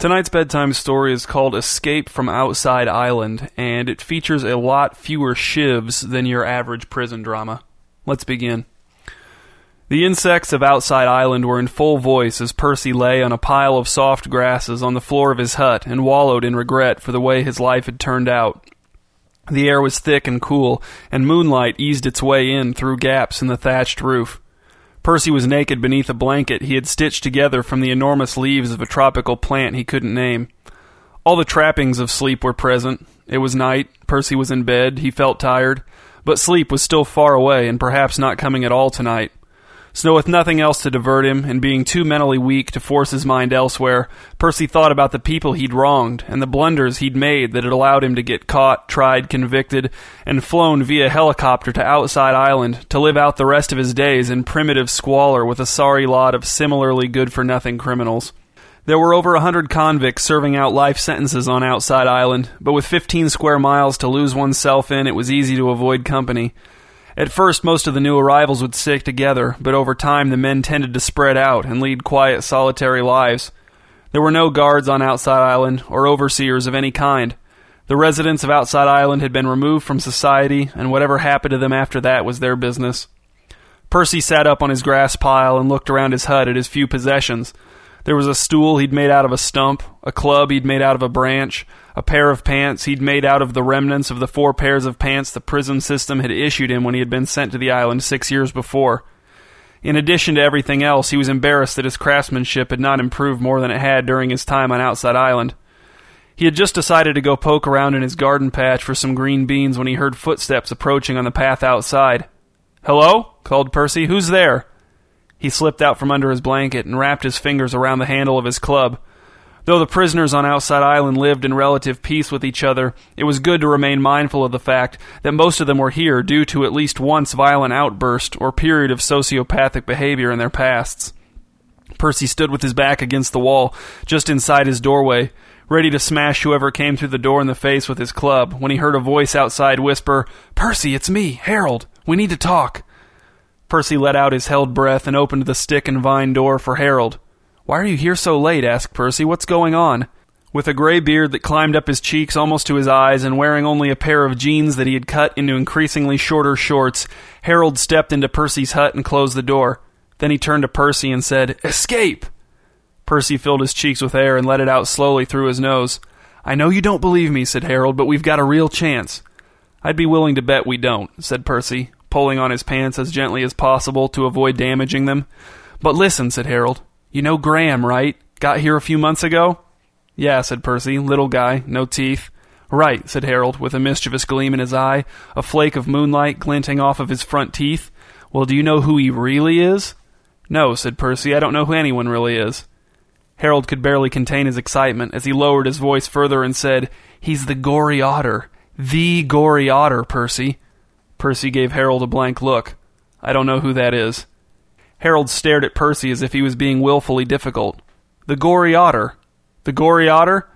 Tonight's bedtime story is called Escape from Outside Island, and it features a lot fewer shivs than your average prison drama. Let's begin. The insects of Outside Island were in full voice as Percy lay on a pile of soft grasses on the floor of his hut and wallowed in regret for the way his life had turned out. The air was thick and cool, and moonlight eased its way in through gaps in the thatched roof. Percy was naked beneath a blanket he had stitched together from the enormous leaves of a tropical plant he couldn't name. All the trappings of sleep were present. It was night. Percy was in bed. He felt tired. But sleep was still far away and perhaps not coming at all tonight. So, with nothing else to divert him, and being too mentally weak to force his mind elsewhere, Percy thought about the people he'd wronged, and the blunders he'd made that had allowed him to get caught, tried, convicted, and flown via helicopter to Outside Island to live out the rest of his days in primitive squalor with a sorry lot of similarly good for nothing criminals. There were over a hundred convicts serving out life sentences on Outside Island, but with 15 square miles to lose oneself in, it was easy to avoid company. At first, most of the new arrivals would stick together, but over time the men tended to spread out and lead quiet, solitary lives. There were no guards on Outside Island or overseers of any kind. The residents of Outside Island had been removed from society, and whatever happened to them after that was their business. Percy sat up on his grass pile and looked around his hut at his few possessions. There was a stool he'd made out of a stump, a club he'd made out of a branch, a pair of pants he'd made out of the remnants of the four pairs of pants the prison system had issued him when he had been sent to the island six years before. In addition to everything else, he was embarrassed that his craftsmanship had not improved more than it had during his time on Outside Island. He had just decided to go poke around in his garden patch for some green beans when he heard footsteps approaching on the path outside. Hello? called Percy. Who's there? He slipped out from under his blanket and wrapped his fingers around the handle of his club. Though the prisoners on Outside Island lived in relative peace with each other, it was good to remain mindful of the fact that most of them were here due to at least once violent outburst or period of sociopathic behavior in their pasts. Percy stood with his back against the wall, just inside his doorway, ready to smash whoever came through the door in the face with his club, when he heard a voice outside whisper, Percy, it's me, Harold. We need to talk. Percy let out his held breath and opened the stick and vine door for Harold. Why are you here so late? asked Percy. What's going on? With a gray beard that climbed up his cheeks almost to his eyes, and wearing only a pair of jeans that he had cut into increasingly shorter shorts, Harold stepped into Percy's hut and closed the door. Then he turned to Percy and said, Escape! Percy filled his cheeks with air and let it out slowly through his nose. I know you don't believe me, said Harold, but we've got a real chance. I'd be willing to bet we don't, said Percy, pulling on his pants as gently as possible to avoid damaging them. But listen, said Harold. You know Graham, right? Got here a few months ago? Yeah, said Percy. Little guy, no teeth. Right, said Harold, with a mischievous gleam in his eye, a flake of moonlight glinting off of his front teeth. Well, do you know who he really is? No, said Percy. I don't know who anyone really is. Harold could barely contain his excitement as he lowered his voice further and said, He's the gory otter. The gory otter, Percy. Percy gave Harold a blank look. I don't know who that is. Harold stared at Percy as if he was being wilfully difficult. The gory otter. The gory otter?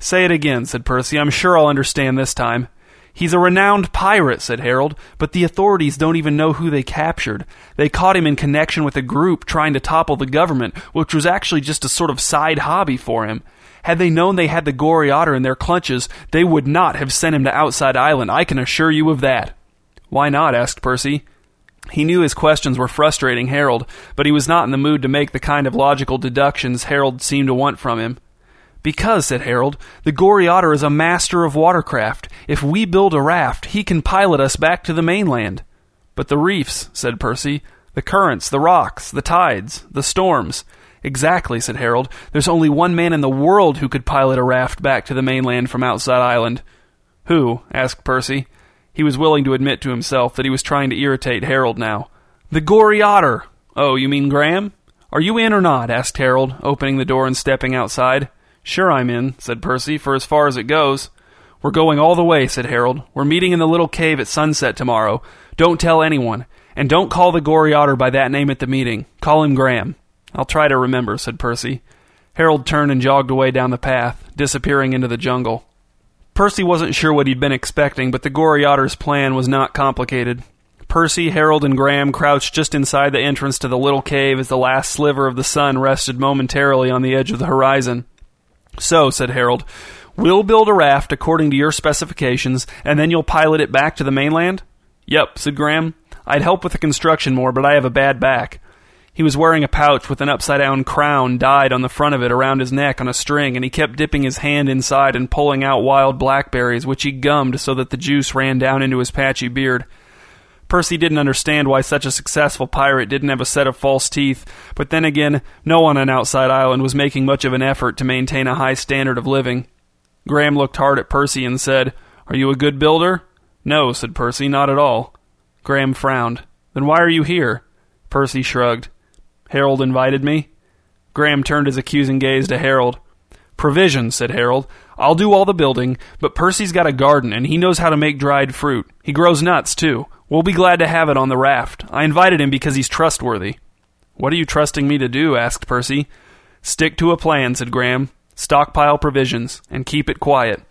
Say it again, said Percy. I'm sure I'll understand this time. He's a renowned pirate, said Harold, but the authorities don't even know who they captured. They caught him in connection with a group trying to topple the government, which was actually just a sort of side hobby for him. Had they known they had the gory otter in their clutches, they would not have sent him to Outside Island, I can assure you of that. Why not? asked Percy. He knew his questions were frustrating Harold, but he was not in the mood to make the kind of logical deductions Harold seemed to want from him. Because, said Harold, the Gory Otter is a master of watercraft. If we build a raft, he can pilot us back to the mainland. But the reefs, said Percy, the currents, the rocks, the tides, the storms. Exactly, said Harold. There's only one man in the world who could pilot a raft back to the mainland from outside island. Who? asked Percy. He was willing to admit to himself that he was trying to irritate Harold now. The gory otter! Oh, you mean Graham? Are you in or not? asked Harold, opening the door and stepping outside. Sure, I'm in, said Percy, for as far as it goes. We're going all the way, said Harold. We're meeting in the little cave at sunset tomorrow. Don't tell anyone. And don't call the gory otter by that name at the meeting. Call him Graham. I'll try to remember, said Percy. Harold turned and jogged away down the path, disappearing into the jungle. Percy wasn't sure what he'd been expecting, but the Gory Otter's plan was not complicated. Percy, Harold, and Graham crouched just inside the entrance to the little cave as the last sliver of the sun rested momentarily on the edge of the horizon. So, said Harold, we'll build a raft according to your specifications, and then you'll pilot it back to the mainland? Yep, said Graham. I'd help with the construction more, but I have a bad back. He was wearing a pouch with an upside down crown dyed on the front of it around his neck on a string, and he kept dipping his hand inside and pulling out wild blackberries, which he gummed so that the juice ran down into his patchy beard. Percy didn't understand why such a successful pirate didn't have a set of false teeth, but then again, no one on Outside Island was making much of an effort to maintain a high standard of living. Graham looked hard at Percy and said, Are you a good builder? No, said Percy, not at all. Graham frowned. Then why are you here? Percy shrugged. Harold invited me. Graham turned his accusing gaze to Harold. Provisions, said Harold. I'll do all the building, but Percy's got a garden and he knows how to make dried fruit. He grows nuts, too. We'll be glad to have it on the raft. I invited him because he's trustworthy. What are you trusting me to do? asked Percy. Stick to a plan, said Graham. Stockpile provisions, and keep it quiet.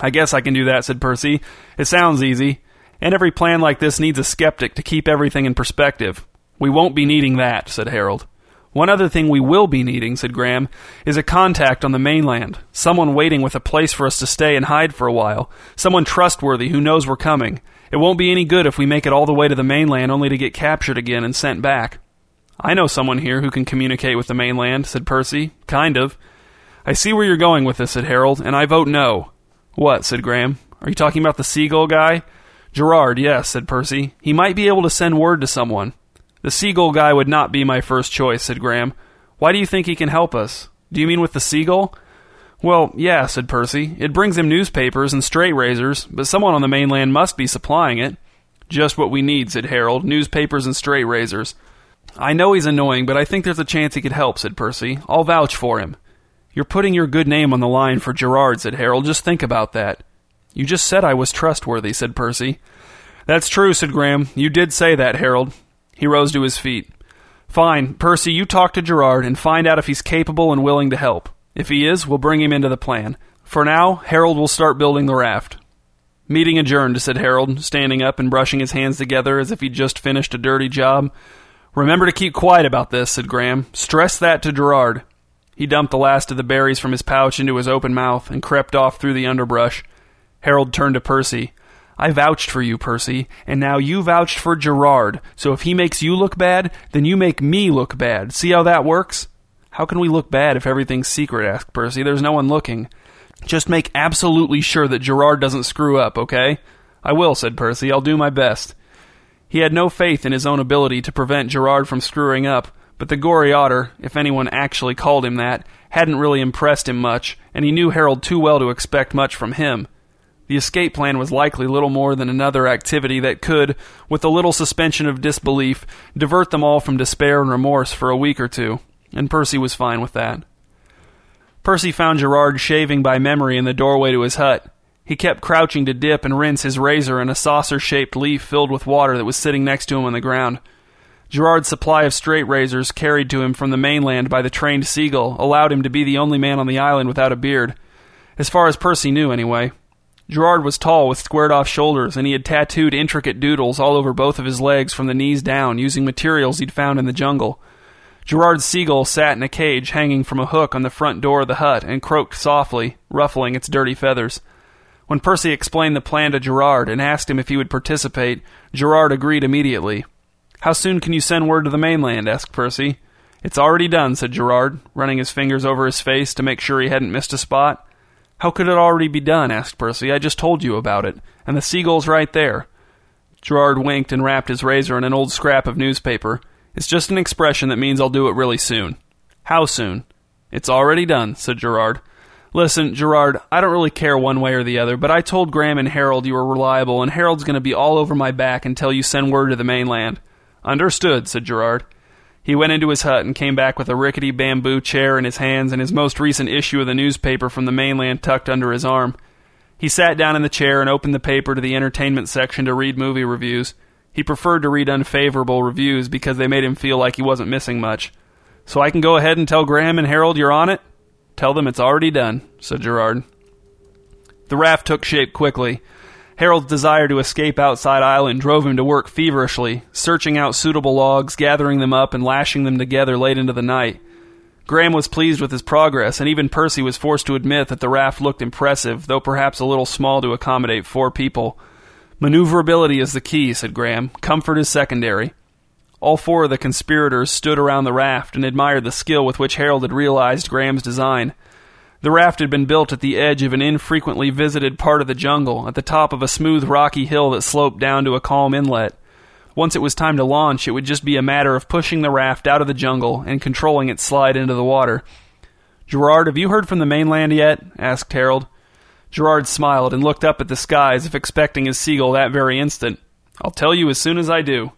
I guess I can do that, said Percy. It sounds easy. And every plan like this needs a skeptic to keep everything in perspective. We won't be needing that, said Harold. One other thing we will be needing, said Graham, is a contact on the mainland. Someone waiting with a place for us to stay and hide for a while. Someone trustworthy who knows we're coming. It won't be any good if we make it all the way to the mainland only to get captured again and sent back. I know someone here who can communicate with the mainland, said Percy. Kind of. I see where you're going with this, said Harold, and I vote no. What? said Graham. Are you talking about the seagull guy? Gerard, yes, said Percy. He might be able to send word to someone. The seagull guy would not be my first choice, said Graham. Why do you think he can help us? Do you mean with the seagull? Well, yeah, said Percy. It brings him newspapers and straight razors, but someone on the mainland must be supplying it. Just what we need, said Harold. Newspapers and straight razors. I know he's annoying, but I think there's a chance he could help, said Percy. I'll vouch for him. You're putting your good name on the line for Gerard, said Harold. Just think about that. You just said I was trustworthy, said Percy. That's true, said Graham. You did say that, Harold. He rose to his feet. Fine. Percy, you talk to Gerard and find out if he's capable and willing to help. If he is, we'll bring him into the plan. For now, Harold will start building the raft. Meeting adjourned, said Harold, standing up and brushing his hands together as if he'd just finished a dirty job. Remember to keep quiet about this, said Graham. Stress that to Gerard. He dumped the last of the berries from his pouch into his open mouth and crept off through the underbrush. Harold turned to Percy. I vouched for you, Percy, and now you vouched for Gerard, so if he makes you look bad, then you make me look bad. See how that works? How can we look bad if everything's secret? asked Percy. There's no one looking. Just make absolutely sure that Gerard doesn't screw up, okay? I will, said Percy. I'll do my best. He had no faith in his own ability to prevent Gerard from screwing up, but the gory otter, if anyone actually called him that, hadn't really impressed him much, and he knew Harold too well to expect much from him. The escape plan was likely little more than another activity that could, with a little suspension of disbelief, divert them all from despair and remorse for a week or two and Percy was fine with that. Percy found Gerard shaving by memory in the doorway to his hut. He kept crouching to dip and rinse his razor in a saucer shaped leaf filled with water that was sitting next to him on the ground. Gerard's supply of straight razors, carried to him from the mainland by the trained seagull, allowed him to be the only man on the island without a beard. As far as Percy knew, anyway. Gerard was tall with squared off shoulders, and he had tattooed intricate doodles all over both of his legs from the knees down using materials he'd found in the jungle. Gerard's seagull sat in a cage hanging from a hook on the front door of the hut and croaked softly, ruffling its dirty feathers. When Percy explained the plan to Gerard and asked him if he would participate, Gerard agreed immediately. How soon can you send word to the mainland? asked Percy. It's already done, said Gerard, running his fingers over his face to make sure he hadn't missed a spot. How could it already be done? asked Percy. I just told you about it, and the seagull's right there. Gerard winked and wrapped his razor in an old scrap of newspaper. It's just an expression that means I'll do it really soon. How soon? It's already done, said Gerard. Listen, Gerard, I don't really care one way or the other, but I told Graham and Harold you were reliable, and Harold's going to be all over my back until you send word to the mainland. Understood, said Gerard. He went into his hut and came back with a rickety bamboo chair in his hands and his most recent issue of the newspaper from the mainland tucked under his arm. He sat down in the chair and opened the paper to the entertainment section to read movie reviews. He preferred to read unfavorable reviews because they made him feel like he wasn't missing much. So I can go ahead and tell Graham and Harold you're on it? Tell them it's already done, said Gerard. The raft took shape quickly. Harold's desire to escape outside island drove him to work feverishly, searching out suitable logs, gathering them up, and lashing them together late into the night. Graham was pleased with his progress, and even Percy was forced to admit that the raft looked impressive, though perhaps a little small to accommodate four people. Maneuverability is the key, said Graham. Comfort is secondary. All four of the conspirators stood around the raft and admired the skill with which Harold had realized Graham's design. The raft had been built at the edge of an infrequently visited part of the jungle, at the top of a smooth rocky hill that sloped down to a calm inlet. Once it was time to launch, it would just be a matter of pushing the raft out of the jungle and controlling its slide into the water. Gerard, have you heard from the mainland yet? asked Harold. Gerard smiled and looked up at the sky as if expecting his seagull that very instant. I'll tell you as soon as I do.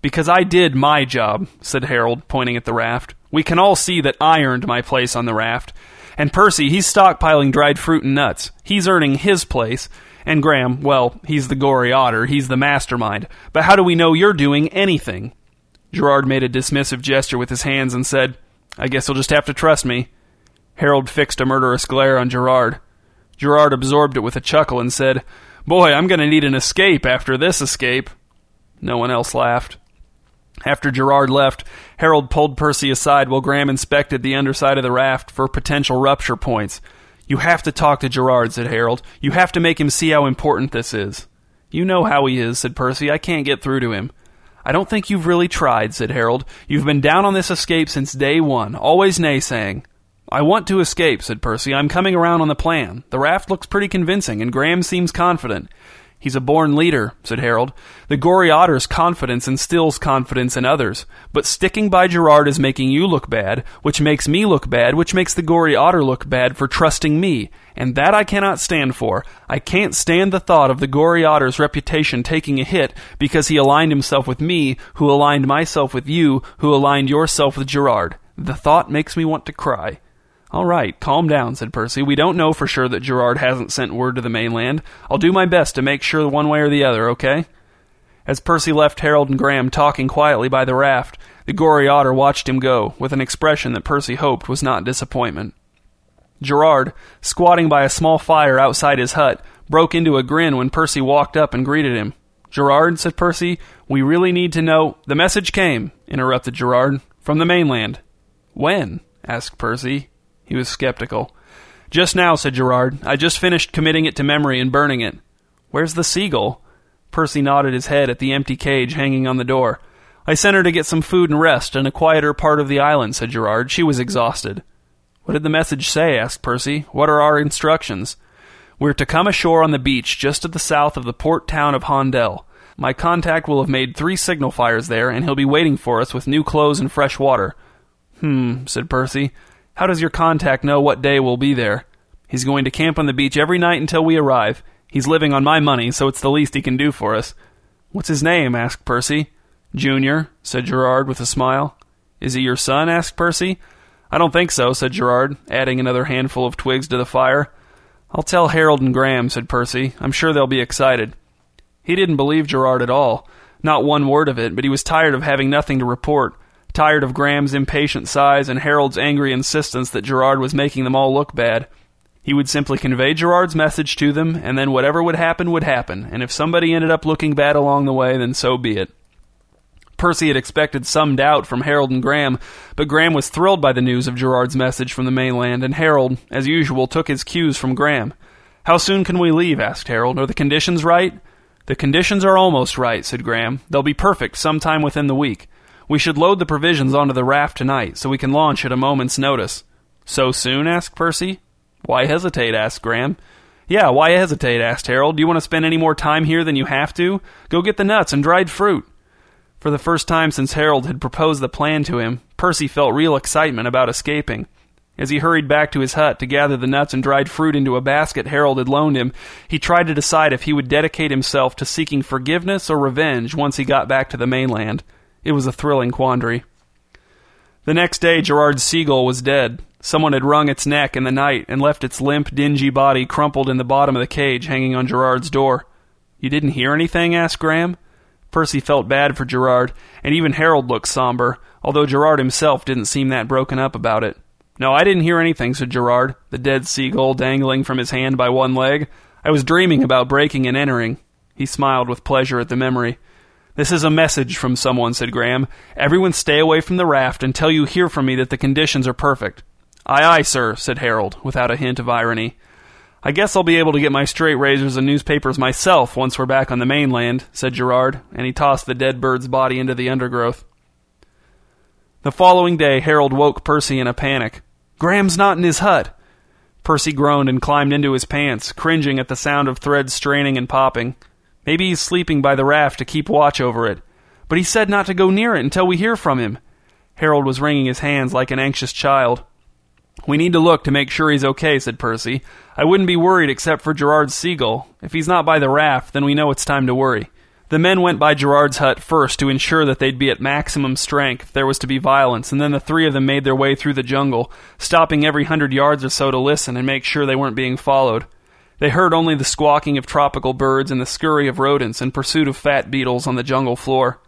Because I did my job, said Harold, pointing at the raft. We can all see that I earned my place on the raft. And Percy, he's stockpiling dried fruit and nuts. He's earning his place. And Graham, well, he's the gory otter, he's the mastermind. But how do we know you're doing anything? Gerard made a dismissive gesture with his hands and said, I guess you'll just have to trust me. Harold fixed a murderous glare on Gerard. Gerard absorbed it with a chuckle and said, Boy, I'm going to need an escape after this escape. No one else laughed. After Gerard left, Harold pulled Percy aside while Graham inspected the underside of the raft for potential rupture points. You have to talk to Gerard, said Harold. You have to make him see how important this is. You know how he is, said Percy. I can't get through to him. I don't think you've really tried, said Harold. You've been down on this escape since day one, always naysaying. I want to escape, said Percy. I'm coming around on the plan. The raft looks pretty convincing, and Graham seems confident. He's a born leader, said Harold. The gory otter's confidence instills confidence in others. But sticking by Gerard is making you look bad, which makes me look bad, which makes the gory otter look bad for trusting me. And that I cannot stand for. I can't stand the thought of the gory otter's reputation taking a hit because he aligned himself with me, who aligned myself with you, who aligned yourself with Gerard. The thought makes me want to cry. All right, calm down, said Percy. We don't know for sure that Gerard hasn't sent word to the mainland. I'll do my best to make sure one way or the other, okay? As Percy left Harold and Graham talking quietly by the raft, the gory otter watched him go, with an expression that Percy hoped was not disappointment. Gerard, squatting by a small fire outside his hut, broke into a grin when Percy walked up and greeted him. Gerard, said Percy, we really need to know. The message came, interrupted Gerard, from the mainland. When? asked Percy. He was skeptical. Just now, said Gerard. I just finished committing it to memory and burning it. Where's the seagull? Percy nodded his head at the empty cage hanging on the door. I sent her to get some food and rest in a quieter part of the island, said Gerard. She was exhausted. What did the message say? asked Percy. What are our instructions? We're to come ashore on the beach just to the south of the port town of Hondel. My contact will have made three signal fires there, and he'll be waiting for us with new clothes and fresh water. Hmm, said Percy. How does your contact know what day we'll be there? He's going to camp on the beach every night until we arrive. He's living on my money, so it's the least he can do for us. What's his name? asked Percy. Junior, said Gerard with a smile. Is he your son? asked Percy. I don't think so, said Gerard, adding another handful of twigs to the fire. I'll tell Harold and Graham, said Percy. I'm sure they'll be excited. He didn't believe Gerard at all. Not one word of it, but he was tired of having nothing to report, tired of Graham's impatient sighs and Harold's angry insistence that Gerard was making them all look bad. He would simply convey Gerard's message to them, and then whatever would happen would happen, and if somebody ended up looking bad along the way, then so be it. Percy had expected some doubt from Harold and Graham, but Graham was thrilled by the news of Gerard's message from the mainland, and Harold, as usual, took his cues from Graham. How soon can we leave? asked Harold. Are the conditions right? The conditions are almost right, said Graham. They'll be perfect sometime within the week. We should load the provisions onto the raft tonight so we can launch at a moment's notice. So soon? asked Percy. Why hesitate? asked Graham. Yeah, why hesitate? asked Harold. Do you want to spend any more time here than you have to? Go get the nuts and dried fruit. For the first time since Harold had proposed the plan to him, Percy felt real excitement about escaping. As he hurried back to his hut to gather the nuts and dried fruit into a basket Harold had loaned him, he tried to decide if he would dedicate himself to seeking forgiveness or revenge once he got back to the mainland. It was a thrilling quandary. The next day, Gerard's seagull was dead. Someone had wrung its neck in the night and left its limp, dingy body crumpled in the bottom of the cage hanging on Gerard's door. You didn't hear anything? asked Graham. Percy felt bad for Gerard, and even Harold looked somber, although Gerard himself didn't seem that broken up about it. No, I didn't hear anything, said Gerard, the dead seagull dangling from his hand by one leg. I was dreaming about breaking and entering. He smiled with pleasure at the memory. This is a message from someone, said Graham. Everyone stay away from the raft until you hear from me that the conditions are perfect. Aye, aye, sir, said Harold, without a hint of irony. I guess I'll be able to get my straight razors and newspapers myself once we're back on the mainland, said Gerard, and he tossed the dead bird's body into the undergrowth. The following day, Harold woke Percy in a panic. Graham's not in his hut. Percy groaned and climbed into his pants, cringing at the sound of threads straining and popping. Maybe he's sleeping by the raft to keep watch over it. But he said not to go near it until we hear from him. Harold was wringing his hands like an anxious child. We need to look to make sure he's okay, said Percy. I wouldn't be worried except for Gerard's seagull. If he's not by the raft, then we know it's time to worry. The men went by Gerard's hut first to ensure that they'd be at maximum strength if there was to be violence, and then the three of them made their way through the jungle, stopping every hundred yards or so to listen and make sure they weren't being followed. They heard only the squawking of tropical birds and the scurry of rodents in pursuit of fat beetles on the jungle floor.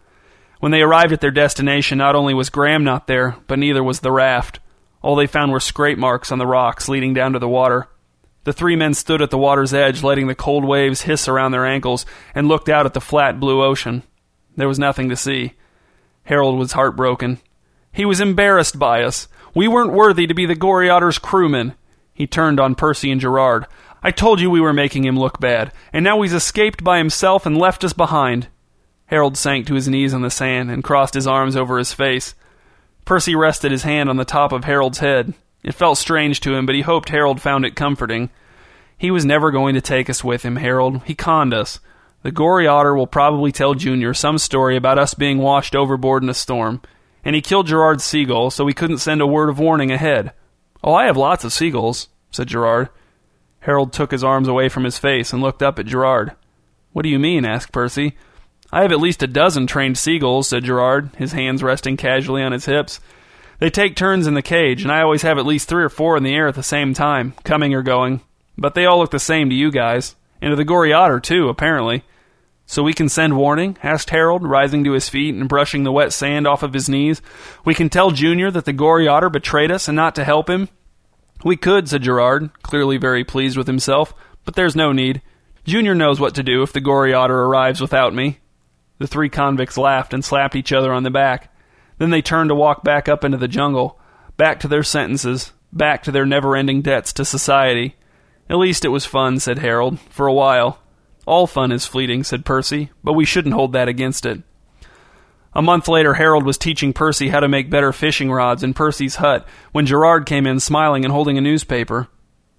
When they arrived at their destination, not only was Graham not there, but neither was the raft. All they found were scrape marks on the rocks leading down to the water. The three men stood at the water's edge, letting the cold waves hiss around their ankles, and looked out at the flat blue ocean. There was nothing to see. Harold was heartbroken. He was embarrassed by us. We weren't worthy to be the Gory Otter's crewmen. He turned on Percy and Gerard. I told you we were making him look bad, and now he's escaped by himself and left us behind. Harold sank to his knees on the sand and crossed his arms over his face. Percy rested his hand on the top of Harold's head. It felt strange to him, but he hoped Harold found it comforting. He was never going to take us with him, Harold. He conned us. The gory otter will probably tell Junior some story about us being washed overboard in a storm. And he killed Gerard's seagull, so we couldn't send a word of warning ahead. Oh, I have lots of seagulls, said Gerard. Harold took his arms away from his face and looked up at Gerard. What do you mean? asked Percy. I have at least a dozen trained seagulls, said Gerard, his hands resting casually on his hips. They take turns in the cage, and I always have at least three or four in the air at the same time, coming or going. But they all look the same to you guys. And to the gory otter, too, apparently. So we can send warning? asked Harold, rising to his feet and brushing the wet sand off of his knees. We can tell Junior that the gory otter betrayed us and not to help him? We could, said Gerard, clearly very pleased with himself, but there's no need. Junior knows what to do if the gory otter arrives without me. The three convicts laughed and slapped each other on the back. Then they turned to walk back up into the jungle, back to their sentences, back to their never ending debts to society. At least it was fun, said Harold, for a while. All fun is fleeting, said Percy, but we shouldn't hold that against it. A month later, Harold was teaching Percy how to make better fishing rods in Percy's hut when Gerard came in smiling and holding a newspaper.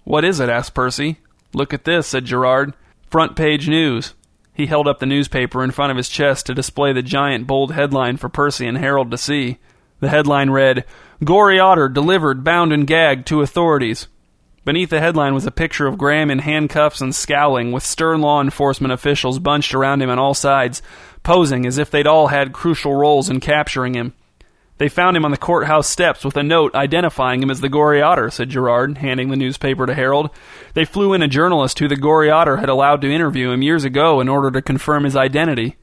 What is it? asked Percy. Look at this, said Gerard. Front page news. He held up the newspaper in front of his chest to display the giant bold headline for Percy and Harold to see. The headline read, Gory Otter delivered, bound and gagged to authorities. Beneath the headline was a picture of Graham in handcuffs and scowling, with stern law enforcement officials bunched around him on all sides, posing as if they'd all had crucial roles in capturing him. They found him on the courthouse steps with a note identifying him as the Gory Otter, said Gerard, handing the newspaper to Harold. They flew in a journalist who the Gory Otter had allowed to interview him years ago in order to confirm his identity.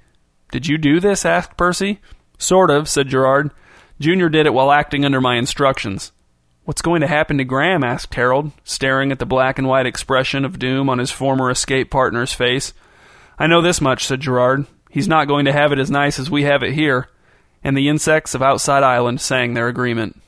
Did you do this? asked Percy. Sort of, said Gerard. Junior did it while acting under my instructions. What's going to happen to Graham? asked Harold, staring at the black and white expression of doom on his former escape partner's face. I know this much, said Gerard. He's not going to have it as nice as we have it here and the insects of Outside Island sang their agreement.